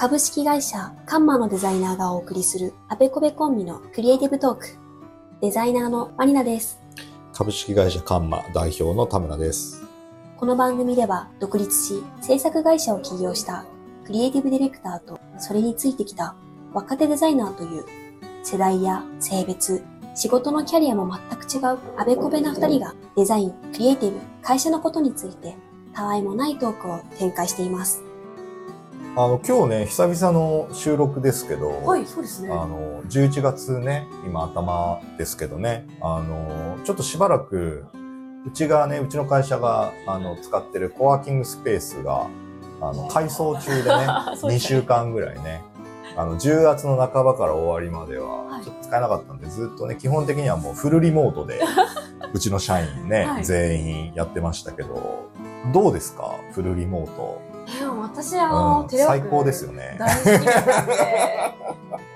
株式会社カンマのデザイナーがお送りするあべこべコンビのクリエイティブトーク。デザイナーのマリナです。株式会社カンマ代表の田村です。この番組では独立し制作会社を起業したクリエイティブディレクターとそれについてきた若手デザイナーという世代や性別、仕事のキャリアも全く違うあべこべな二人がデザイン、クリエイティブ、会社のことについてたわいもないトークを展開しています。あの、今日ね、久々の収録ですけど、はい、そうですね。あの、11月ね、今頭ですけどね、あの、ちょっとしばらく、うちがね、うちの会社が、あの、使ってるコワーキングスペースが、あの、改装中でね、2 そうですね。週間ぐらいね、あの、10月の半ばから終わりまでははい。ちょっと使えなかったんで、ずっとね、基本的にはもうフルリモートで、うちの社員ね、はい。全員やってましたけど、どうですか？フルリモート。でも私あの、うんテレワーク最高ですよね。大好きなんで、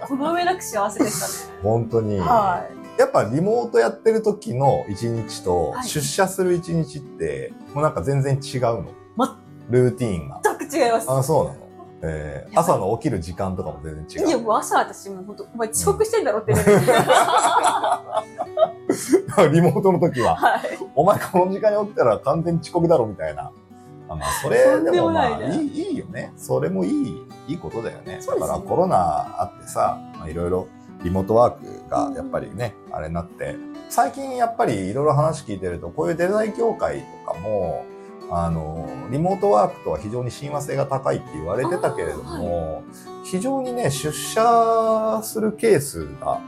この上なく幸せでしたね。本当に。はやっぱリモートやってる時の一日とはい出社する一日って、もうなんか全然違うの？まルーティーンが。い。全く違います。あ、そうなの？えー朝の起きる時間とかも全然違う。いや、もう朝私もう本当、お前遅刻してんだろってレベルで。リモートの時は、はい。お前この時間に起きたら完全に遅刻だろみたいな。あまあ、それででもまあいねいい、いいよね。それもいい、いいことだよね。だからコロナあってさ、まあ、いろいろリモートワークがやっぱりね、あれになって、最近やっぱりいろいろ話聞いてると、こういうデザイン業界とかも、あの、リモートワークとは非常に親和性が高いって言われてたけれども、非常にね、出社するケースが、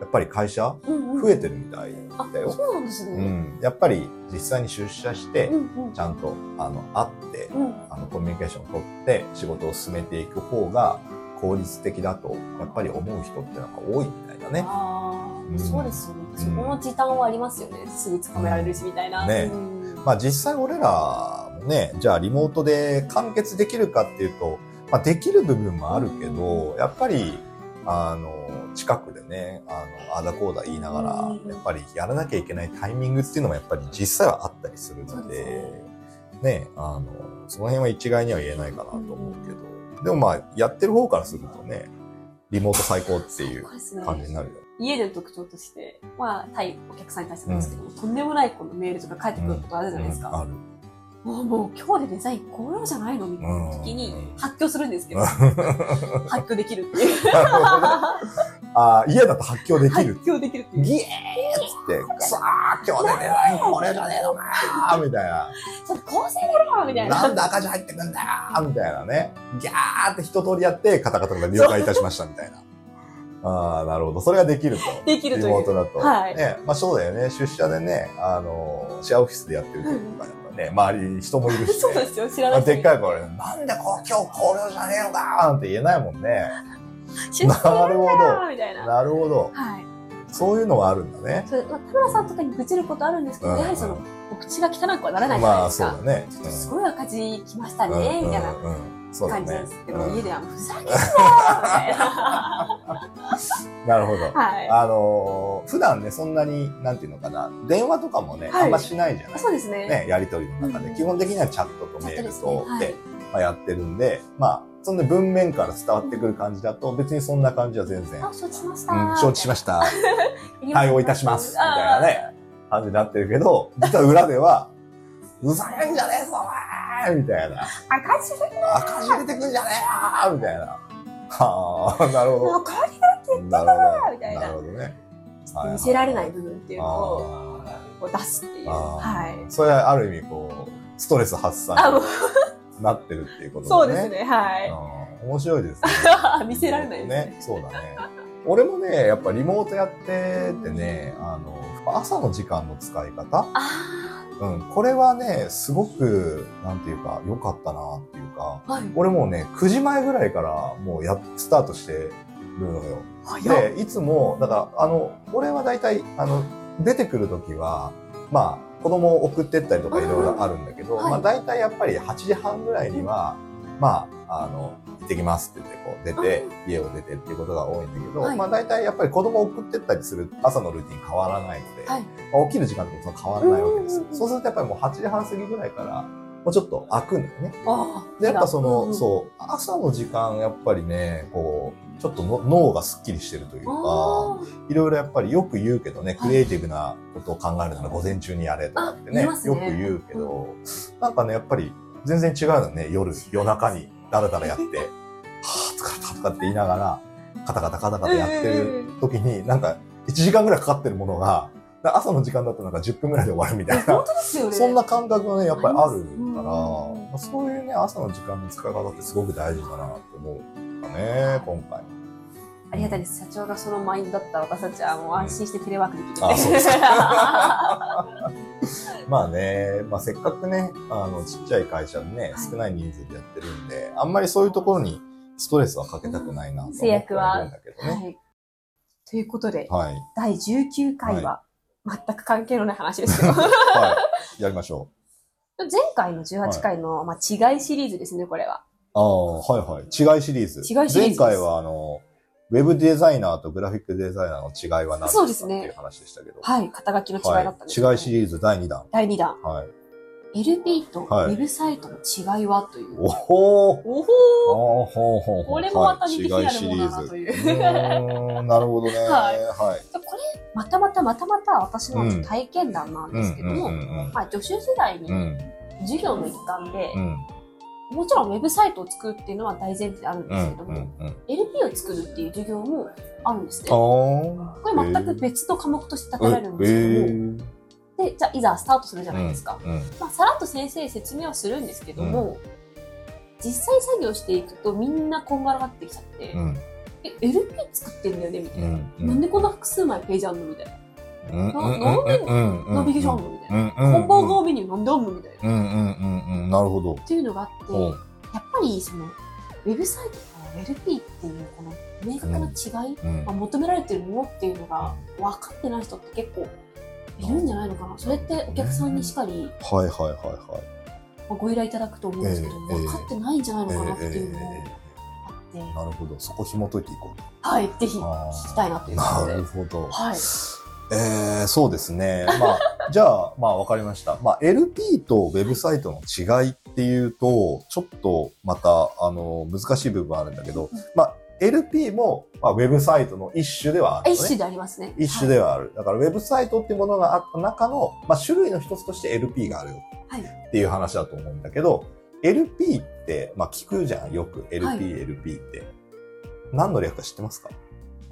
やっぱり会社うんうん増えてるみたいあだよ。そうなんですね。うん、やっぱり実際に出社して、うんうんちゃんとあの会って、うんあのコミュニケーションを取って仕事を進めていく方が効率的だとやっぱり思う人ってのが多いみたいだね。あうんあ、そうですよね。そこの時短はありますよね。すぐ捕められるしみたいな。ねうんまあ実際俺らもね、じゃあリモートで完結できるかっていうと、まあできる部分もあるけど、やっぱりあの近くでね、あの、あだこうだ言いながら、うん。やっぱりやらなきゃいけないタイミングっていうのもやっぱり実際はあったりするのでで、ね、あの、その辺は一概には言えないかなと思うけど、でもまあ、やってる方からするとね、リモート最高っていう感じになるよ。家での特徴として、まあ、対お客さんに対してなんですけども、とんでもないこのメールとか返ってくることあるじゃないですか。うんある。もう、もう今日でデザインこうようじゃないのみたいな時にうん発狂するんですけど、な発狂できるっていう。あー家だと発狂できる発狂できるっていう。ギエーっつって、くそー今日でデザインこれじゃねえのかーみたいな。ちょっと構成だろみたいな。なんで赤字入ってくんだよみたいなね。ギャーって一通りやって、カタカタが了解いたしましたみたいな。ああ、なるほど。それができると。できるとリモートだと。はいね。まあそうだよね。出社でね、あの、シェアオフィスでやってる時とかやっぱね、周りに人もいるし、ね。そうですよ、知らあない人でっかい声で、なんでこう今日考慮じゃねえのかーなんて言えないもんね。なるほどみたいな。なるほど。はい。そういうのはあるんだね。それ、まあ、田村さんとかに愚痴ることあるんですけど、うんやはりその、お口が汚くはならないじゃないまあですか。そうだね。ちょっとすごい赤字来ましたね、みたいなうんうんうんそうだ感じですけど、うん家ではもうふざけんなよみたいな。なるほど。はい。あのー普段ね、そんなに、なんていうのかな、電話とかもね、はいあんましないじゃないそうですね。ね、やりとりの中で。うん基本的にはチャットとメールチャットですねとはいで、まあ、やってるんで、まあ、そんな文面から伝わってくる感じだと、別にそんな感じは全然、あ、承知しました。うん、承知しましした。た対応いたします。みたいなね、感じになってるけど、実は裏では、うざいんじゃねえぞ、お前みたいな。赤字で赤字出てくんじゃねえよみたいな。はあ、なるほど。もう帰りなるほど。みたいななるほどね。見せられない部分っていうのを出すっていう。あはい。ーそれはある意味こう、ストレス発散なってるっていうことそう。ですね、はい。うん面白いですね。見せられないですねそうだね。俺もね、やっぱリモートやっててね、あの、朝の時間の使い方？あうん、これはね、すごく、なんていうか、良かったなっていうか、あ、はい。俺もうね、9時前ぐらいからもうや、スタートしてるのよ。で、いつも、だから、あの、俺は大体、あの、出てくるときは、まあ、子供を送ってったりとかいろいろあるんだけど、はい。まあ大体やっぱり8時半ぐらいには、まあ、あの、行ってきますって言って、こう出て、家を出てっていうことが多いんだけど、はい。まあ大体やっぱり子供を送ってったりする朝のルーティン変わらないので、はい。まあ起きる時間とかそんな変わらないわけですそうするとやっぱりもう8時半過ぎぐらいから、もうちょっと開くんだよね。で、やっぱその、うん。そう、朝の時間、やっぱりね、こう、ちょっとの脳がスッキリしてるというか、あいろいろやっぱりよく言うけどね、はい。クリエイティブなことを考えるなら午前中にやれとかってね、よく言うけど、なんかね、やっぱり全然違うのね、夜、夜中にダラダラやって、はぁ、疲れたとかって言いながら、カタカタカタカタやってる時に、なんか1時間ぐらいかかってるものが、朝の時間だとなんか10分ぐらいで終わるみたいな本。当ですよね。そんな感覚がね、やっぱりあるから、うんまあそういうね、朝の時間の使い方ってすごく大事だなって思うかね、今回。ありがたいです。社長がそのマインドだったら私たちはもう安心してテレワークできるんで。あそうです まあね、まあせっかくね、あの、ちっちゃい会社でね、はい少ない人数でやってるんで、あんまりそういうところにストレスはかけたくないなと思って制約ははいるんだけどね。はい。ということで、はい。第19回は、全く関係のない話ですけど、はい。やりましょ前回の18回の、まあ、違いシリーズですね、これは。う。ああ、はいはい。違いシリーズ。違いシリーズ前回はあの、ウェブデザイナーとグラフィックデザイナーの違いは何ですかそうですねっていう話でしたけど。はい、肩書きの違いだったんですけど、はい、違いシリーズ第2弾。第2弾。はい。LP とウはいェブサイトの違いはという。おほー。おほーおほーこれもまた似て非なるものだなというはい なるほどね。はいはい。でこれ、またまたまたまた私の体験談なんですけども、うんうんまあ、助手時代にうんうん。授業の一環で、うん。もちろんウェブサイトを作るっていうのは大前提であるんうん。ですけども、うん。うん。LP を作るっていう授業もあるんですね。あこーれ全く別の科目として立てられるんですえけども、で、じゃあいざスタートするじゃないですか。うん。うんまあ、さらっと先生説明はするんですけども、実際作業していくとみんなこんがらがってきちゃって、うん。え、LP 作ってんだよねみたいな。うん。なんでこんな複数枚ページあんのみたいな。うん。ななんでナビゲーションあんのみたいな。うん。ハンバーガーメニューなんであんのみたいな。うんうんうんうん。なるほど。っていうのがあって、うんやっぱりその、ウェブサイトと LP っていうこの明確な違い、うんまあ、求められてるものっていうのが分かってない人って結構いるんじゃないのかな？それってお客さんにしかり、はいはいはいはい。まあご依頼いただくと思うんですけど、ええ分かってないんじゃないのかなっていうのもえあって、えなるほど。そこ紐解いていこう。はい、ぜひ聞きたいなということでなる。ほど。はい。えー、そうですね。まあ、じゃあ、まあ、わかりました。まあ、LP とウェブサイトの違いっていうと、ちょっとまた、あの、難しい部分あるんだけど、まあ、LP も、まあ、ウェブサイトの一種ではある、ね。一種でありますね。一種ではある。だから、ウェブサイトっていうものがあった中の、まあ、種類の一つとして LP があるよ。はいっていう話だと思うんだけど、LP って、まあ、聞くじゃん、よく。LP、はい LP って。何の略か知ってますか？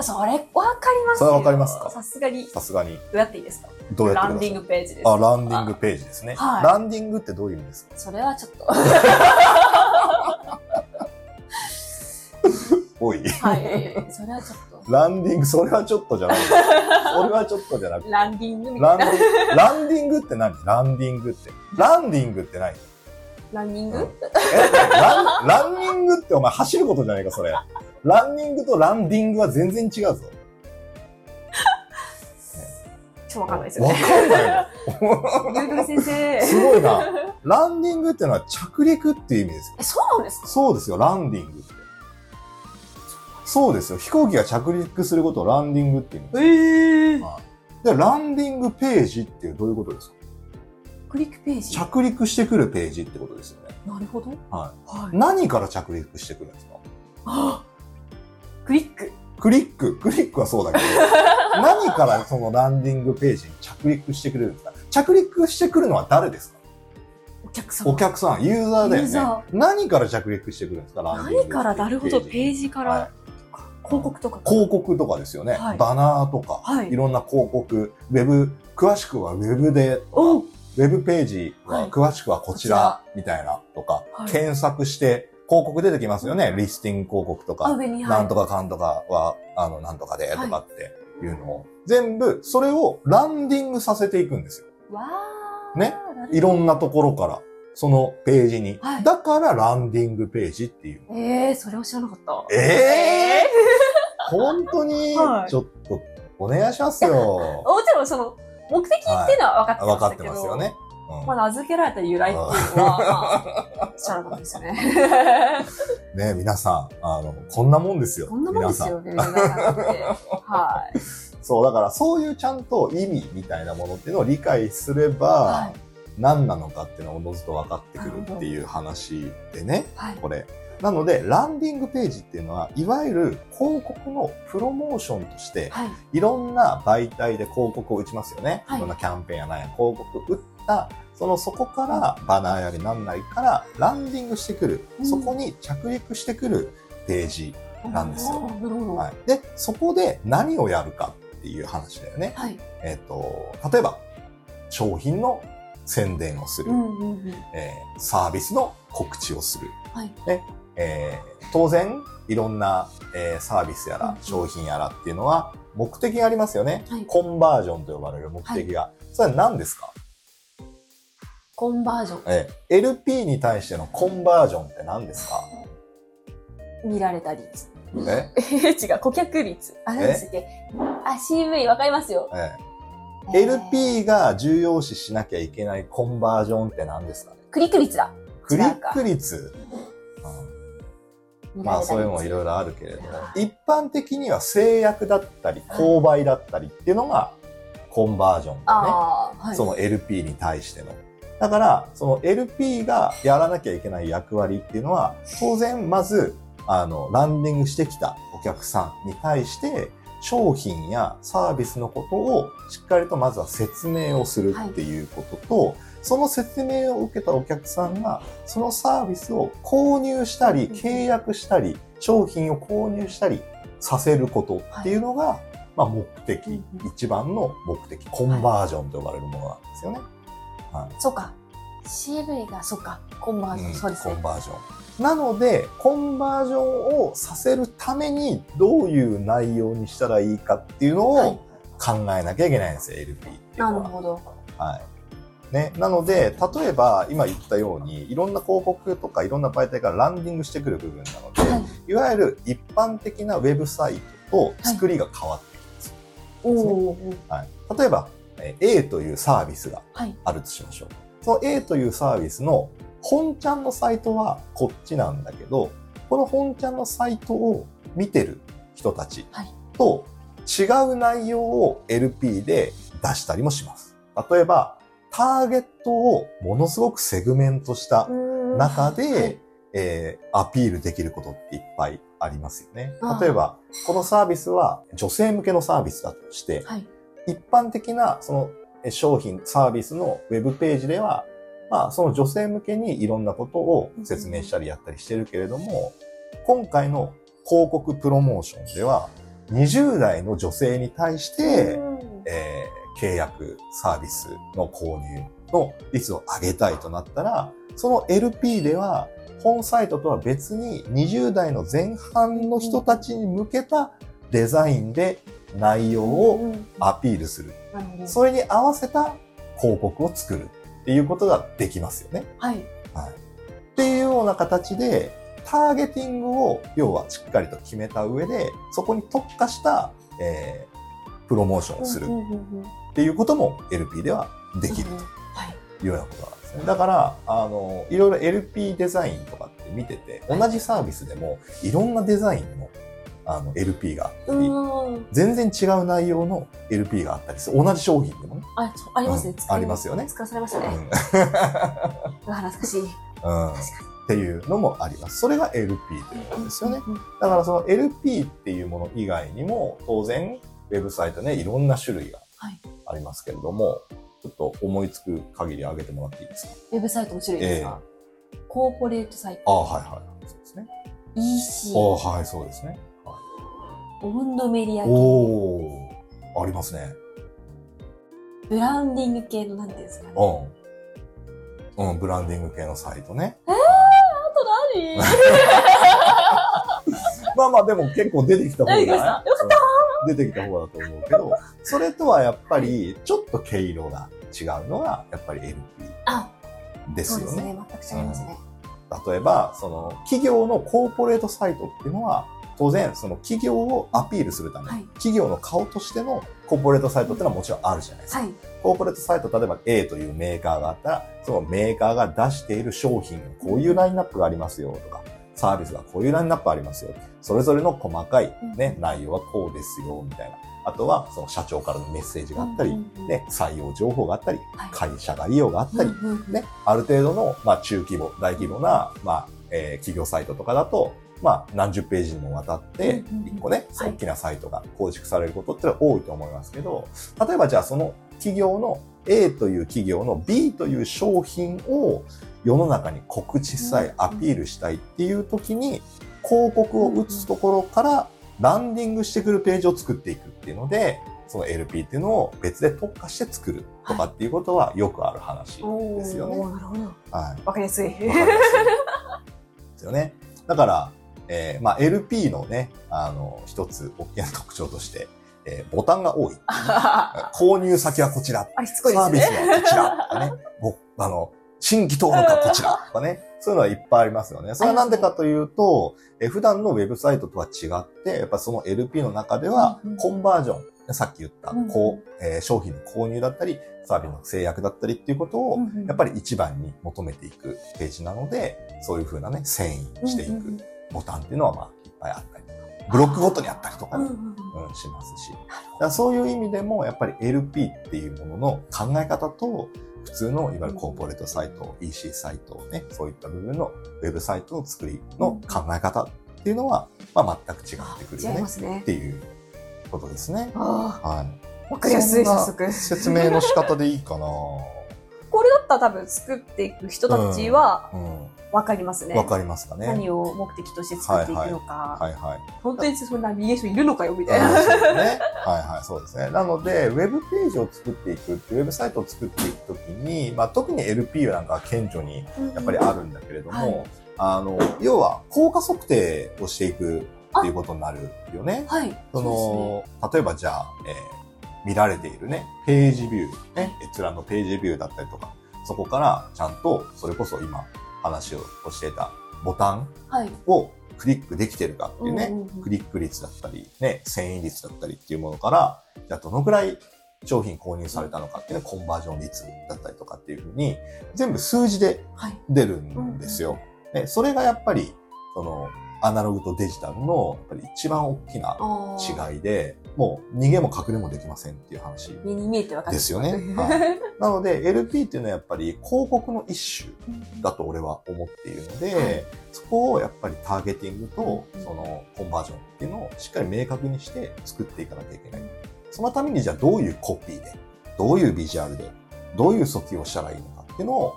それ、わかりますそれわかりますか？さすがに、どさすがに。うやっていいですか？どうやってランディングページです。あ、ランディングページですね。はいランディングってどういう意味ですか？それはちょっと、おい。はい。それはちょっと、ランディング、それはちょっとじゃない。それはちょっとじゃなくて。ランディングみたいな。ランディング、って何？ランディングって。ランディングって何？ランニング、うんえラン、ランニングってお前走ることじゃないか、それ。ランニングとランディングは全然違うぞ。ちょっとわかんないですよわね。かんない先生。すごいな。ランディングってのは着陸っていう意味ですよ。え、そうなんですか？そうですよ、ランディング。そうですよ。飛行機が着陸することをランディングって言うんですええで、ランディングページっていうどういうことですか？クリックページ？着陸してくるページってことですよね。なるほど。ははいい。。何から着陸してくるんですか？あ クリック。クリック、クリックはそうだけど、何からそのランディングページに着陸してくれるんですか？着陸してくるのは誰ですか？お客様。お客さん、ユーザーだよユーザね。何から着陸してくるんですか？何から、なるほど、ページかはいら、広告とか。広告とかですよね。はい。バナーとか、はい。い、ろんな広告、ウェブ、詳しくはウェブで、ウェブページは、はい。詳しくはこちら、みたいなとか、はい。検索して、広告出てきますよね。リスティング広告とか、なんとかかんとかは、あの、なんとかで、とかっていうのを、全部、それをランディングさせていくんですよ。わー。ね。いろんなところから、そのページに。はいだから、ランディングページっていう。ええそれを知らなかった。ええ 本当には、いちょっと、お願いしますよ。もちろんその、目的っていうのは分かってま分かってますよね。うんまあ、名付けられた由来っていうのは、まあ、知らなかったですよね。ね皆さん、あの、こんなもんですよ。こんなもんですよ、皆ね、皆さんって。はい。そう、だからそういうちゃんと意味みたいなものっていうのを理解すれば、はい。何なのかっていうのがおのずと分かってくるっていう話でね、はい。これ。なので、ランディングページっていうのは、いわゆる広告のプロモーションとして、はい。いろんな媒体で広告を打ちますよね。はいいろんなキャンペーンやなんや広告打った、そのそこからバナーやりなんなりからランディングしてくる、うんそこに着陸してくるページ。なんですよ。はい。で、そこで何をやるかっていう話だよね。はい。えっ、と、例えば、商品の宣伝をする、うんうんうん。えーサービスの告知をする。はい。えー当然、いろんな、えーサービスやらうん商品やらっていうのは目的がありますよね。はいコンバージョンと呼ばれる目的が。それは何ですか、コンバージョン。えー ?LP に対してのコンバージョンって何ですか？見られた率。え？え 違う、顧客率。あ、何でしたっけ？あ、CV わかりますよ。えー LP が重要視しなきゃいけないコンバージョンって何ですかね？クリック率だ。クリック率？うんまあそういうのもいろいろあるけれども、一般的には制約だったり、購買だったりっていうのがコンバージョンだよね。はい。その LP に対しての。だから、その LP がやらなきゃいけない役割っていうのは、当然まず、あの、ランディングしてきたお客さんに対して、商品やサービスのことをしっかりとまずは説明をするっていうことと、その説明を受けたお客さんが、そのサービスを購入したり、うん契約したり、商品を購入したりさせることっていうのが、まあ目的、うん一番の目的、コンバージョンと呼ばれるものなんですよね。はい。そうか。CV が、そうか。コンバージョン。うんそうですねコン。バージョン。なので、コンバージョンをさせるためにどういう内容にしたらいいかっていうのはいを考えなきゃいけないんですよ、LP っていうのは。なるほど。はい。ね。なので、例えば今言ったように、いろんな広告とかいろんな媒体からランディングしてくる部分なので、はい。い、わゆる一般的なウェブサイトと作りが変わってきます。おおー。はい。例えば、えー A というサービスがはい。あるとしましょう。その A というサービスの本ちゃんのサイトはこっちなんだけど、この本ちゃんのサイトを見てる人たちはい。と違う内容を LP で出したりもします。例えば、ターゲットをものすごくセグメントした中で、はい。えーアピールできることっていっぱいありますよね。例えば、このサービスは女性向けのサービスだとして、はい。一般的なそのえ商品、サービスのウェブページでは、まあその女性向けにいろんなことを説明したりやったりしてるけれども、今回の広告プロモーションでは、20代の女性に対して、うん。えー契約サービスの購入の率を上げたいとなったら、その LP では本サイトとは別に20代の前半の人たちに向けたデザインで内容をうん。アピールする。それに合わせた広告を作るっていうことができますよね。はい。はい。っていうような形で、ターゲティングを要はしっかりと決めた上で、そこに特化した、えープロモーションをするっていうことも LP ではできるはい。というようなことなんですね。だから、あの、いろいろ LP デザインとかって見てて、同じサービスでもいろんなデザインのあの LP があったり、うん。全然違う内容の LP があったりする。同じ商品でもね。あ、ありますね。うんありますよね使わされましたね。うん 懐かしい。うん確かっていうのもあります。それが LP ということに。ですよね。だからその LP っていうもの以外にも、当然、ウェブサイトね、いろんな種類がはいありますけれども、ちょっと思いつく限り上げてもらっていいですか？ウェブサイトの種類ですか？コーポレートサイト。ああ、はいはい。そうですね。EC。ああ、はい、そうですね。温度メディア系。おー、ありますね。ブランディング系のなんていうんですかね。うん。うん、ブランディング系のサイトね。あと何？まあまあ、でも結構出てきた方が何ですかよかうん出てきた方だと思うけど、それとはやっぱり、ちょっと毛色が違うのが、やっぱり LP あ、ですよね。そうですね。全く違いますね。例えば、その、企業のコーポレートサイトっていうのは、当然、その企業をアピールするため、はい企業の顔としてのコーポレートサイトっていうのはもちろんあるじゃないですか。はい。コーポレートサイト、例えば A というメーカーがあったら、そのメーカーが出している商品、こういうラインナップがありますよとか、サービスがこういうラインナップありますよ。それぞれの細かいね、内容はこうですよ、みたいな。あとはその社長からのメッセージがあったり、うんうんうんね、採用情報があったり、はい会社概要があったり、うんうんうんね、ある程度の、まあ、中規模、大規模な、まあ、えー企業サイトとかだと、まあ、何十ページにもわたって一個ね、はい大きなサイトが構築されることって多いと思いますけど、例えばじゃあその企業の A という企業の B という商品を世の中に告知さえアピールしたいっていう時に、広告を打つところからランディングしてくるページを作っていくっていうので、その LP っていうのを別で特化して作るとかっていうことはよくある話ですよね。おーなるほど。はい。わかりやすい。わかりやすいですよね。だから、えーまあ LP のね、あの、一つ大きな特徴として、えーボタンが多い。購入先はこちら。あ、しつこいでサービスすね。はこちら。とかね。ごあの、新規登録はこちら。とかね。そういうのはいっぱいありますよね。それはなんでかというと、えー普段のウェブサイトとは違って、やっぱその LP の中ではうんうん、コンバージョン、さっき言った、うんうん。こう、えー商品の購入だったり、サービスの制約だったりっていうことを、やっぱり一番に求めていくページなので、そういう風なね、遷移していくボタンっていうのは、まあ、いっぱいあったりとか、ブロックごとにあったりとかね、うんうんうん。うん、しますし。だそういう意味でも、やっぱり LP っていうものの考え方と、普通の、いわゆるコーポレートサイト、EC サイトね、そういった部分のウェブサイトの作りの考え方っていうのは、まあ、全く違ってくるよねねっ。ていうことですね。あはい。あ、わかりやすい、早速。説明の仕方でいいかな これだったら多分作っていく人たちはうん。わかりますね。わかりますかね。何を目的として作っていくのか。はいはい。本当にそんな逃げる人いるのかよ、みたいうんな。そうですね。はいはい、そうですね。なので、ウェブページを作っていくって、ウェブサイトを作っていくときに、まあ特に LP なんかは顕著にやっぱりあるんだけれども、はいあの、要は効果測定をしていくっていうことになるよね。はい。その、例えばじゃあ、えー見られているね、ページビュー、ね、閲覧のページビューだったりとか、そこからちゃんと、それこそ今話をしていたボタンはい。をクリックできてるかっていうね、クリック率だったり、ね、遷移率だったりっていうものから、じゃあどのくらい商品購入されたのかっていうね、コンバージョン率だったりとかっていうふうに、全部数字ではい。出るんですよ。ね、それがやっぱり、その、アナログとデジタルの、やっぱり一番大きな。違いで、もう逃げも隠れもできませんっていう話。目に見えてわかる。ですよね はいなので、LP っていうのはやっぱり広告の一種だと俺は思っているので、はいそこをやっぱりターゲティングとうんそのコンバージョンっていうのをしっかり明確にして作っていかなきゃいけない。そのためにじゃあどういうコピーで、どういうビジュアルで、どういう訴求をしたらいいのかっていうのを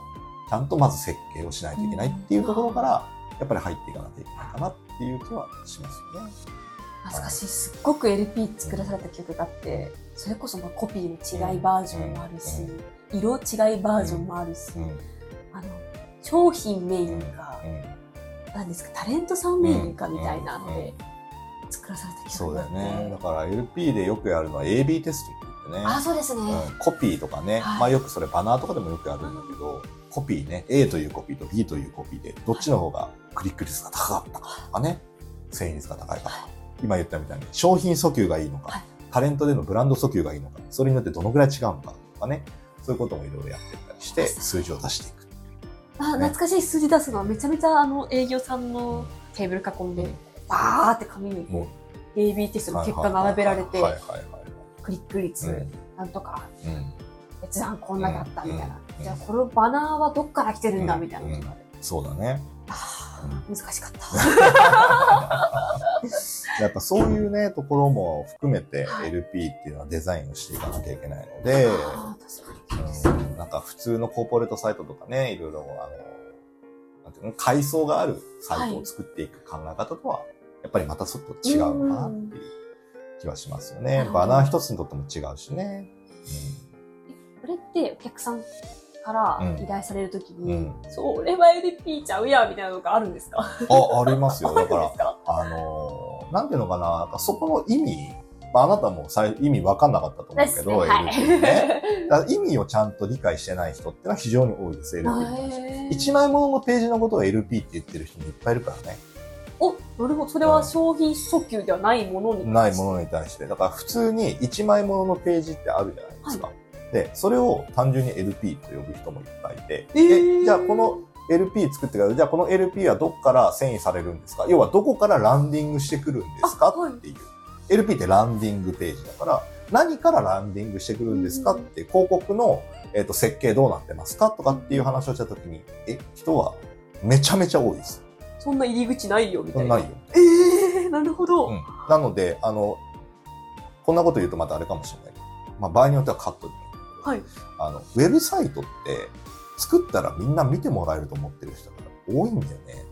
ちゃんとまず設計をしないといけないっていうところから、やっぱり入っていかなきゃいけないかなっていう気はしますよね。懐かしい。すっごく LP 作らされた曲があって、それこそまあコピーの違いバージョンもあるし、色違いバージョンもあるし、うん。あの、商品メインか、うん何ですか、タレントさんメインかみたいなのうんで、作らされた曲そうだよがあって。ね。だから LP でよくやるのは AB テストって言ってね。あ、そうですね。うんコピーとかね、はいまあよくそれバナーとかでもよくやるんだけど、コピーね、A というコピーと B というコピーで、どっちの方がクリック率が高かったかとかね、遷移率が高いかとか、今言ったみたいに商品訴求がいいのか、はい。タレントでのブランド訴求がいいのか、それによってどのぐらい違うのかとかね、そういうこともいろいろやってったりして、数字を出していく。あ、懐かしい数字出すのはめちゃめちゃあの営業さんのテーブル囲んで、バーって紙に AB テストの結果並べられてはい、はいはいクリック率、うん。なんとか、閲覧こんなだったみたいな。うん。じゃあこのバナーはどっから来てるんだうん。みたいなことがある。そうだね。あー難しかった。やっぱそういうね、ところも含めてはい。LP っていうのはデザインをしていかなきゃいけないので、うんなんか普通のコーポレートサイトとかね、いろいろ、あの、なんていうの、階層があるサイトを作っていく考え方とは、やっぱりまたちょっと違うのかなっていう気はしますよね。バナー一つにとっても違うしね。これってお客さんからうん依頼されるときに、うんそれは LP ちゃうやみたいなのがあるんですか？うん、あ、ありますよ。だから、あのーなんていうのかな、そこの意味、まあ、あなたも意味わかんなかったと思うけど、はい LP ね。意味をちゃんと理解してない人ってのは非常に多いです、LP に関して。一枚もののページのことを LP って言ってる人もいっぱいいるからね。お、なるほど。それは商品訴求ではないものに。ないものに対して。だから普通に一枚もののページってあるじゃないですか。で、それを単純に LP と呼ぶ人もいっぱいいて、えーえじゃあこの LP 作ってから、じゃあこの LP はどこから遷移されるんですか？要はどこからランディングしてくるんですか？っていう。LP ってランディングページだから、何からランディングしてくるんですか？って、広告の、えっと設計どうなってますか？とかっていう話をしたときに、え、人はめちゃめちゃ多いです。そんな入り口ないよ、みたいな。ないよ。ええー、なるほど。うん。なので、あの、こんなこと言うとまたあれかもしれないまあ場合によってはカットではい。あの、ウェブサイトって作ったらみんな見てもらえると思ってる人が多いんだよね。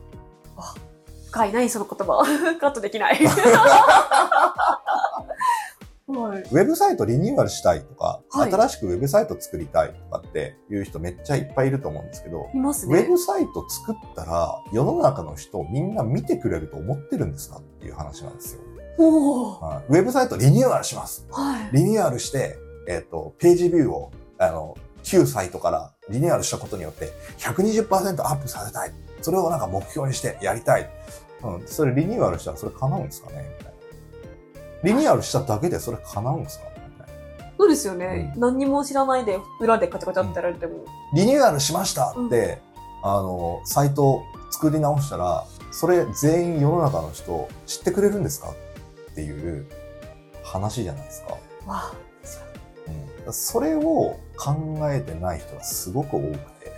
深いない、その言葉。カットできない。はい。ウェブサイトリニューアルしたいとか、はい新しくウェブサイト作りたいとかっていう人めっちゃいっぱいいると思うんですけど、いますね。ウェブサイト作ったら世の中の人みんな見てくれると思ってるんですかっていう話なんですよ。ウェブサイトリニューアルします。はい。リニューアルして、えっ、と、ページビューを、あの、旧サイトからリニューアルしたことによって120%アップさせたい。それをなんか目標にしてやりたい。うん。それリニューアルしたらそれ叶うんですかね？みたいな。リニューアルしただけでそれ叶うんですか？そうですよね。何にも知らないで、裏でカチャカチャってやられても。リニューアルしましたって、あの、サイト作り直したら、それ全員世の中の人知ってくれるんですか？っていう話じゃないですか。わうん、それを考えてない人がすごく多くて。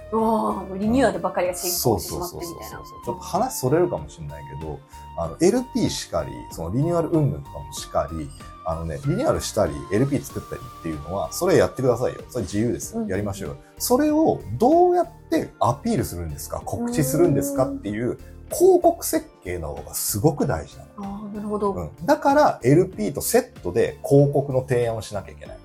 リニューアルばかりが先そう行してしまってそうそうそうみたいな。ちょっと話それるかもしれないけど、あの、LP しかり、そのリニューアル云々とかもしかり、あのね、リニューアルしたり、LP 作ったりっていうのは、それやってくださいよ。それ自由ですうん。やりましょうよ。それをどうやってアピールするんですか？告知するんですかっていう、広告設計の方がすごく大事なの。ああ、なるほど。うん。だから LP とセットで広告の提案をしなきゃいけない。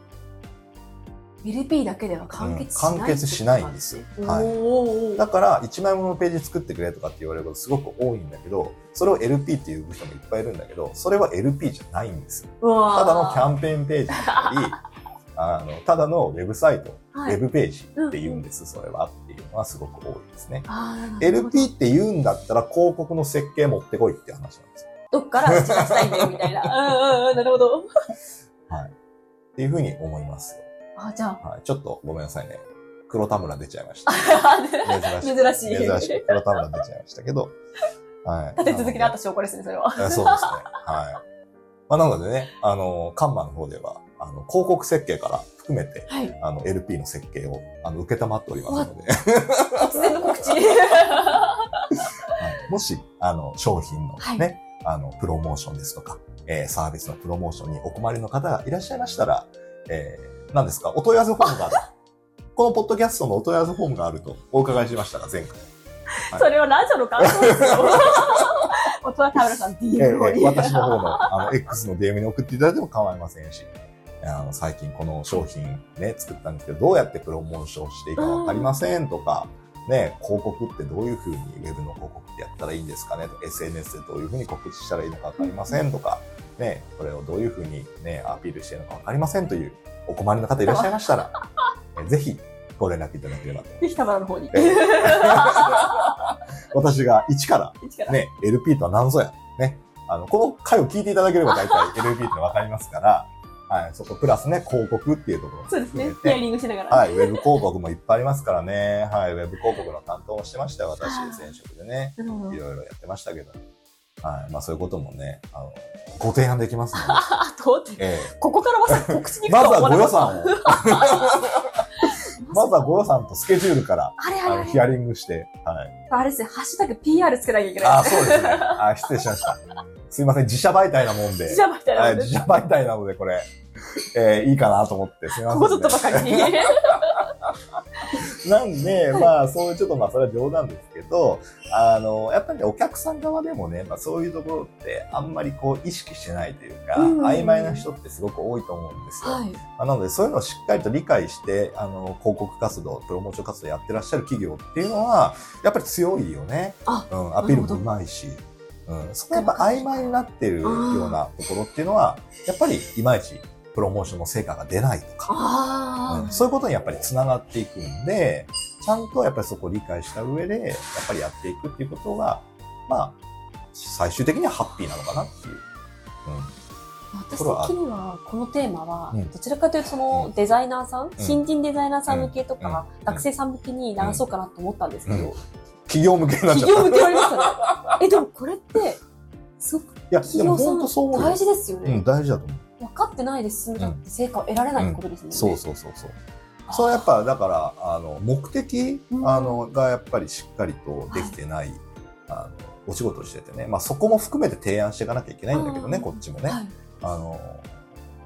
LP だけでは完結しない、うん完結しないんですよはいだから、1枚もののページ作ってくれとかって言われることすごく多いんだけど、それを LP っていう人もいっぱいいるんだけど、それは LP じゃないんですただのキャンンペーンページだったり、あの、ただのウェブサイト、はいウェブページって言うんです、それはっていうのはすごく多いですね。LP って言うんだったら広告の設計持ってこいって話なんですよ。どっから打ち出したいんだよ、みたいな。うんうんうん、なるほど。はい。っていうふうに思いますよ。あ、じゃはい。ちょっとごめんなさいね。黒田村出ちゃいました。あ。珍しい。珍しい。珍しい。黒田村出ちゃいましたけど。はい。立て続けにあった証拠ですね、それは。えそうですね。はい。まあ、なのでね、あの、カンマの方では、あの、広告設計から含めて、はい。あの、LP の設計を、あの、受けたまっておりますので、突然の告知。はいもし、あの、商品のはいね、あの、プロモーションですとか、えーサービスのプロモーションにお困りの方がいらっしゃいましたら、えー、何ですか、お問い合わせフォームがある。このポッドキャストのお問い合わせフォームがあるとお伺いしましたが、前回。それはラジオの感想ですよ。田村さんえ DM の方に。ー私の方の、あの、X の DM に送っていただいても構いませんし、あの、最近この商品ね、作ったんですけど、どうやってプロモーションしていいかわかりませんとか、ね、広告ってどういうふうに、ウェブの広告ってやったらいいんですかねとか、SNS でどういうふうに告知したらいいのかわかりませんとか、ね、これをどういうふうにね、アピールしているのかわかりませんというお困りの方いらっしゃいましたら、えぜひご連絡いただければと。ぜひ田村の方に。え 私が一からね、LP とは何ぞや。ね。あの、この回を聞いていただければ 大体 LP ってわかりますから、はい、そこプラスね、広告っていうところをそうですね。ヒアリングしながら。はい、ウェブ広告もいっぱいありますからね。はい、ウェブ広告の担当をしてましたよ、私、前職でね。いろいろやってましたけど。はい、まあそういうこともね、あの、ご提案できますので。あと、えここから まさか告知にえまずはご予ん。算を、まずはご予算とスケジュールから、あれあれあのヒアリングして、はい。あれですね、ハッシュタグ PR つけなきゃいけない。あ、そうですね。あ、失礼しました。すいません、自社媒体なもんで。じゃあ、みたいなはい、ので。自社媒体なので、これ、えーいいかなと思って、すみません、ここぞとばかりに。なんで、まあ、そういうちょっと、まあ、それは冗談ですけど、あの、やっぱりね、お客さん側でもね、まあ、そういうところって、あんまりこう、意識してないというか、うん曖昧な人ってすごく多いと思うんですよ。はい。まあなので、そういうのをしっかりと理解して、あの、広告活動、プロモーション活動やってらっしゃる企業っていうのは、やっぱり強いよね。あうん、アピールもうまいし。うん、そこやっぱ曖昧になってるようなところっていうのは、やっぱりいまいちプロモーションの成果が出ないとか、あうん。そういうことにやっぱりつながっていくんで、ちゃんとやっぱりそこを理解した上で、やっぱりやっていくっていうことが、まあ、最終的にはハッピーなのかなっていう。うん。私的には、このテーマはうん、どちらかというと、そのデザイナーさん、新人デザイナーさん向けとか、うん。学生さん向けに流そうかなと思ったんですけど、企業向けになっちゃった。企業向けありましたね。え、でもこれって、すごくや、でも企業さん本当そう大事ですよね。うん、大事だと思う。分かってないで進んじゃって成果を得られないってことですもんね。そうそうそうそう。それやっぱ、だから、あの、目的、うんあの、がやっぱりしっかりとできてない、あの、お仕事をしててね。まあそこも含めて提案していかなきゃいけないんだけどね、うんこっちもね。はい。あの、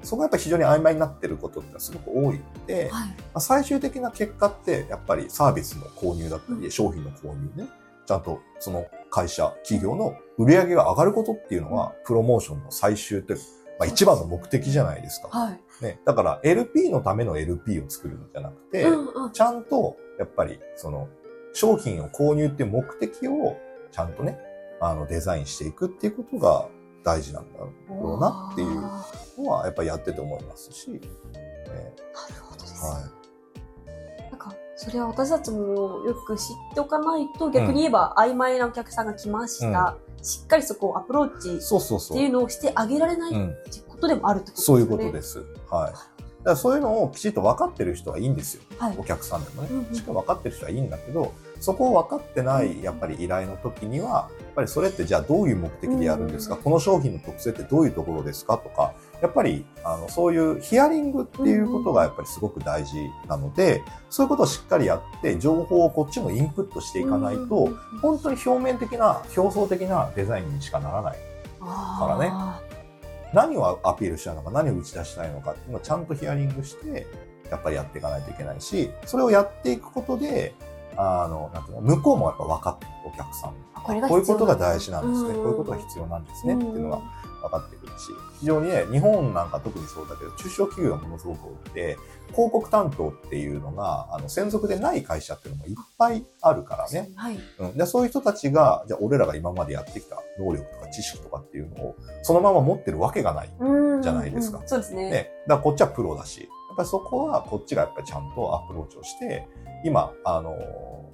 そこがやっぱり非常に曖昧になってることってすごく多いので、まはい。あ、最終的な結果って、やっぱりサービスの購入だったり、うん商品の購入ね、ちゃんとその会社、企業の売り上げが上がることっていうのは、プロモーションの最終というか、まあ、一番の目的じゃないですか。はい。ね。だから LP のための LP を作るんじゃなくて、うんうん。ちゃんと、やっぱり、その、商品を購入っていう目的を、ちゃんとね、あの、デザインしていくっていうことが大事なんだろうなっていうなのは、やっぱりやってて思いますし、ね、るほどです。はなんか、それは私たちもよく知っておかないと、逆に言えば曖昧なお客さんが来ました。しっかりそこをアプローチ。っていうのをしてあげられないっうん。てことでもあるってことですそう。いうことです。はい。だからそういうのをきちっと分かってる人はいいんですよ。はいお客さんでもね。うんうんしっかり分かってる人はいいんだけど、そこを分かってない、やっぱり依頼の時には、やっぱりそれってじゃあどういう目的でやるんですか、うんこの商品の特性ってどういうところですか？とか、やっぱり、あの、そういうヒアリングっていうことがやっぱりすごく大事なので、そういうことをしっかりやって、情報をこっちもインプットしていかないと、うん本当に表面的な、表層的なデザインにしかならない。からねあ何をアピールしたいのか、何を打ち出したいのかっていうのをちゃんとヒアリングして、やっぱりやっていかないといけないし、それをやっていくことで、あの、なんていうの、向こうもやっぱ分かってる、お客さんここういうことが大事なんですね。うんこういうことが必要なんですね。っていうのが分かってくるし、非常にね、日本なんか特にそうだけど、中小企業がものすごく多くて、広告担当っていうのが、あの、専属でない会社っていうのもいっぱいあるからね。はい。うん、でそういう人たちが、じゃあ俺らが今までやってきた能力とか知識とかっていうのを、そのまま持ってるわけがない。うんじゃないですかうんそうですね。ね。だからこっちはプロだし、やっぱりそこはこっちがやっぱりちゃんとアプローチをして、今、あの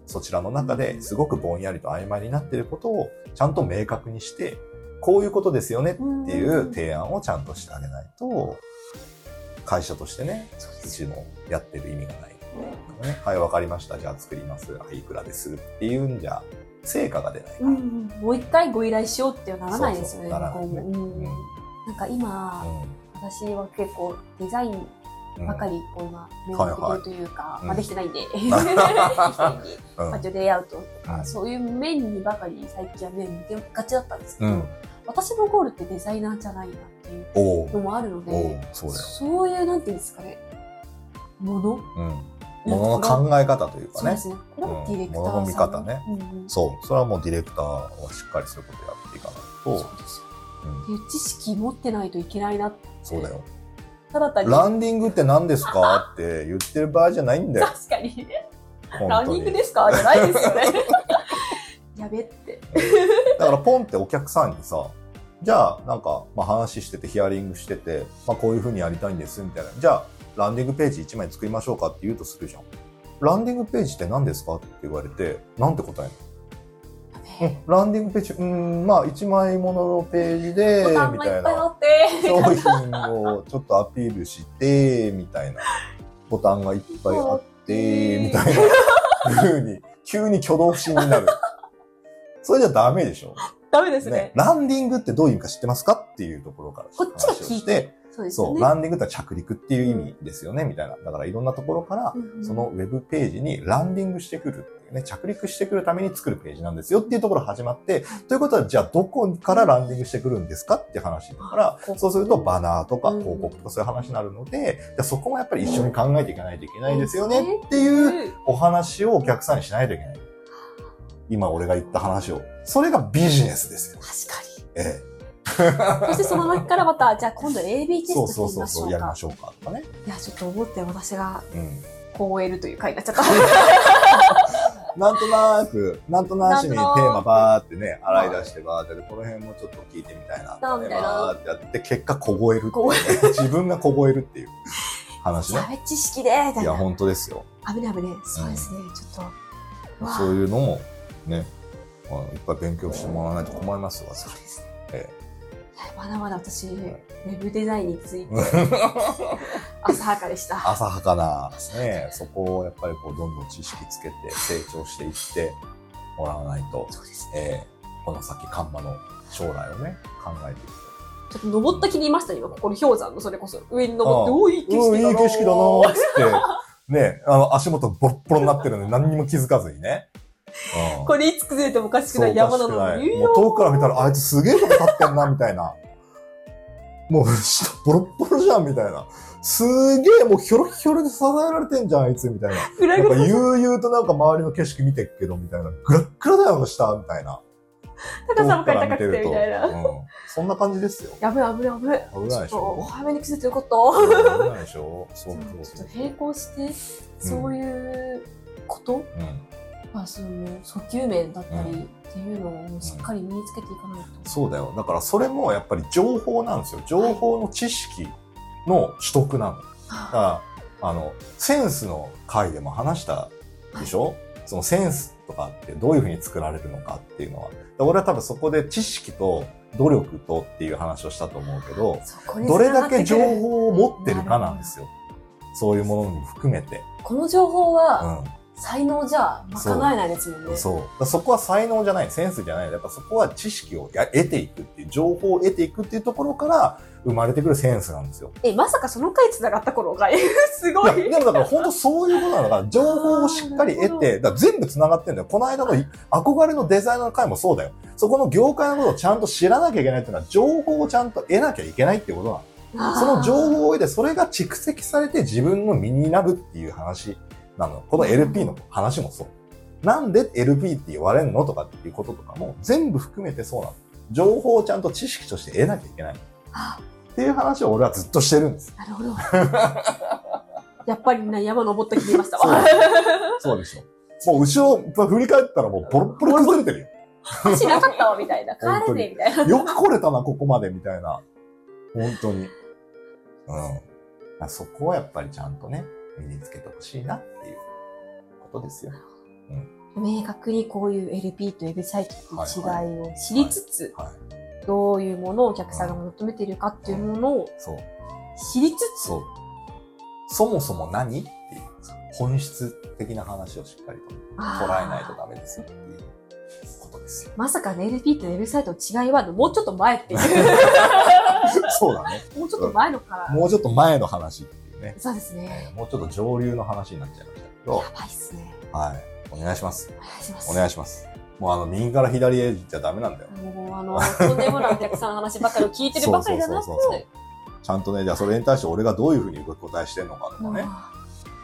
そちらの中ですごくぼんやりと曖昧になっていることをちゃんと明確にして、こういうことですよねっていう提案をちゃんとしてあげないと、会社としてね、うちもやってる意味がない。ね、はい、わかりました。じゃあ作ります。はい、いくらでするっていうんじゃ、成果が出ないから。うんうんもう一回ご依頼しようってはならないですよね、そうそうならないねうんうんなんか今、私は結構デザインうんばかりこう今、目を向けてるというか、うんまあできてないんで、レイアウトとか、うんそういう面にばかり最近は目を向けがちだったんですけど、うん。私のゴールってデザイナーじゃないなっていうのもあるので、そういう、なんていうんですかね、ものうん。ものの考え方というかねそうで。すね。これはディレクターさん。うん物の見方ねそう。それはもうディレクターはしっかりそういうことやっていかないと。そうですよ。う知識持ってないといけないなって。そうだよ。ただ単に。ランディングって何ですか？って言ってる場合じゃないんだよ。確かに。ランニング。ですか？じゃないですよね。やべって。だからポンってお客さんにさ、じゃあなんか、まあ、話しててヒアリングしてて、まあ、こういう風にやりたいんですみたいな。じゃあランディングページ1枚作りましょうかって言うとするじゃん。ランディングページって何ですか？って言われて、なんて答えるの、うん、ランディングページ、うん、まあ1枚もののページで、みたいな。商品をちょっとアピールして、みたいな。ボタンがいっぱいあって、みたいな風に、急に挙動不審になる。それじゃダメでしょ。ダメですねね。。ランディングってどういう意味か知ってますか？っていうところからこっちが聞いて。そうですそう。ランディングって着陸っていう意味ですよね、みたいな。だからいろんなところから、そのウェブページにランディングしてくるっていうね、着陸してくるために作るページなんですよっていうところが始まって、ということは、じゃあどこからランディングしてくるんですかって話だから、そうするとバナーとかうん広告とかそういう話になるので、じゃあそこもやっぱり一緒に考えていかないといけないですよねっていうお話をお客さんにしないといけない。今俺が言った話を。それがビジネスですよ。確かに。え そしてその中からまた、じゃあ今度 AB え。テスそうそうトしてみましょそうそうう、やりまか。しょうかとかね。いや、ちょっと思って私がうん。こう終えるという回になっちゃった。なんとなく、なんとなしにテーマバーってね、洗い出してバーって、この辺もちょっと聞いてみたいな。なみたいなバーってやって、結果凍えるって。自分が凍えるっていう話ね。知識でいや。本当ですよ。危ね危ね。そうですね。ちょっと。そういうのも、ね、いっぱい勉強してもらわないと困りますわ。そうですね。えいやまだまだ私、ウェブデザインについてえ浅はかでした。浅はかな、ね、そこをやっぱりこう、どんどん知識つけて成長していってもらわないと、そうですね。ええこの先、カンマの将来をね、考えていくちょっと登った気にいました、今。ここに氷山のそれこそ。上に登って、ああおーいい景色だない景色だなーっつって、ね、あの、足元ボロッボロになってるのに何にも気づかずにね。うんこれいつ崩れてもおかしくない山なのに。もう遠くから見たら、あいつすげえとこ立ってんな、みたいな。もう、下 ボロッボロじゃん、みたいな。すげえ、もうひょろひょろで支えられてんじゃん、あいつ、みたいな。ぐらぐら。なんか悠々となんか周りの景色見てっけど、みたいな。グラッグラだよ、下、みたいな。高さも高くて、みたいな。うん。そんな感じですよ。やべえ、危ない、危ない。危ないでしちょっとょ。早めに気づいてよかっうんた。危ないでしょ。そうちょそうそうっと。並行して、そういうこと、うん。まあ、その、訴求面だったりっていうのをしっかり身につけていかないと。そうだよ。だからそれもやっぱり情報なんですよ。情報の知識の取得なの。だから、あの、センスの回でも話したでしょ？そのセンスとかってどういうふうに作られるのかっていうのは。で俺は多分そこで知識と努力とっていう話をしたと思うけど、どれだけ情報を持ってるかなんですよ。そういうものも含めて。この情報は、う才能じゃ賄えないですもんね。ん。そう。そこは才能じゃない、センスじゃない。やっぱそこは知識をや得ていくっていう、情報を得ていくっていうところから生まれてくるセンスなんですよ。え、まさかその回繋がった頃が、すごい。でもだから本当そういうことなのだから、情報をしっかり得て、だ全部繋がってんだよ。この間の憧れのデザイナーの回もそうだよ。そこの業界のことをちゃんと知らなきゃいけないっていうのは、情報をちゃんと得なきゃいけないっていうことなの。その情報を得て、それが蓄積されて自分の身になるっていう話なの。この LP の話もそう。なんで LP って言われんの？とかっていうこととかも全部含めてそうなの。情報をちゃんと知識として得なきゃいけない。あっていう話を俺はずっとしてるんです。なるほど。やっぱりな、山登った気にましたわ。そうでしょ。もう後ろ振り返ったらもうボロッボロ崩れてるよ。橋なかったわ、みたいな。帰れねえ、みたいな。よく来れたな、ここまで、みたいな。本当に。うん。そこはやっぱりちゃんとね、身につけてほしいなっていうことですよ。明確にこういう LP とウェブサイトっていう違いを知りつつ、はい。どういうものをお客さんが求めているかっていうものを。知りつつ、そもそも何っていう、本質的な話をしっかりと捉えないとダメですよっていうことですよ。まさかね、LP とウェブサイトの違いは、もうちょっと前っていう。そうだね。もうちょっと前のから。もうちょっと前の話ってね。そうですね。えーもうちょっと上流の話になっちゃいましたけど、やばいっすね。はい。お願いします。お願いします。お願いします。もうあの、右から左へじゃダメなんだよ。もう、あの、とんでもないお客さんの話ばっかりを聞いてるばかりじゃなくそうそうそうそうちゃんとね、じゃあそれに対して俺がどういうふうに受け答えしてんのかとかね。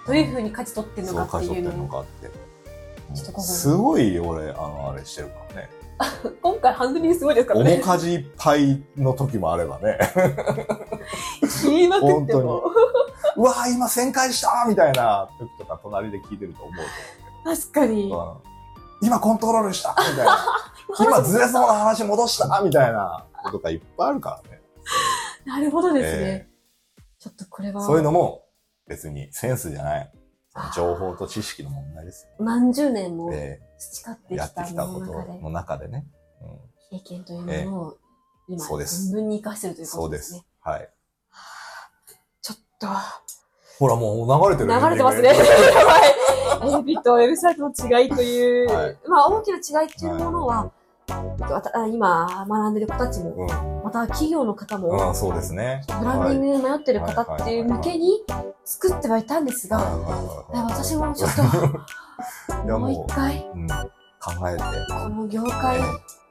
どういうふうに勝ち取ってるのかっていうのかって。すごい俺、あの、あれしてるからね。今回ハンドリングすごいですからね。面かじいっぱいの時もあればね。言いまくって本も。うわー今旋回したみたいな時とか隣で聞いてると思う確かに。と、うん今コントロールしたみたいな。今ずれそうな話戻したみたいなことがいっぱいあるからね。なるほどですえね。ちょっとこれは、そういうのも別にセンスじゃない。情報と知識の問題ですよ。何十年もで、培ってやってきたきたことものの中で、ね。うん、経験というものを今、そうです存分に活かしてるというそうでことですね。す。はい。ちょっと、ほら、もう流れてる流れてますね。やばい。エビとウェブサイトの違いという、はいまあ大きな違いっていうものは、わた今学んでる子たちも、うん。また企業の方も、うん、そうですね。ブランディングで迷ってる方っていう向けに作ってはいたんですが、はいはいはいはい私もちょっと、もうも一回、う、うん、考えて、この業界の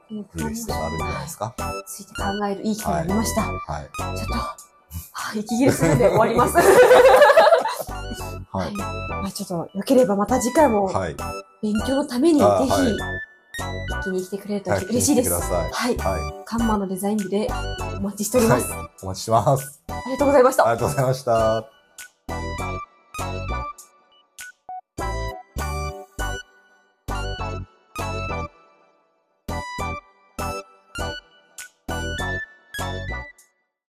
見る必要があるんじゃないですか。について考えるいい機会になりました。はい。ちょっと、は あ息切れするんで終わります。はい。まあちょっと、よければまた次回もはい。勉強のためにぜひ、あはい聞きに来てくれるとはい嬉しいです。はい。はカンマのデザイン部でお待ちしておい。ります。はい。お待ちしてます。ありがとうございました。ありがとうございました。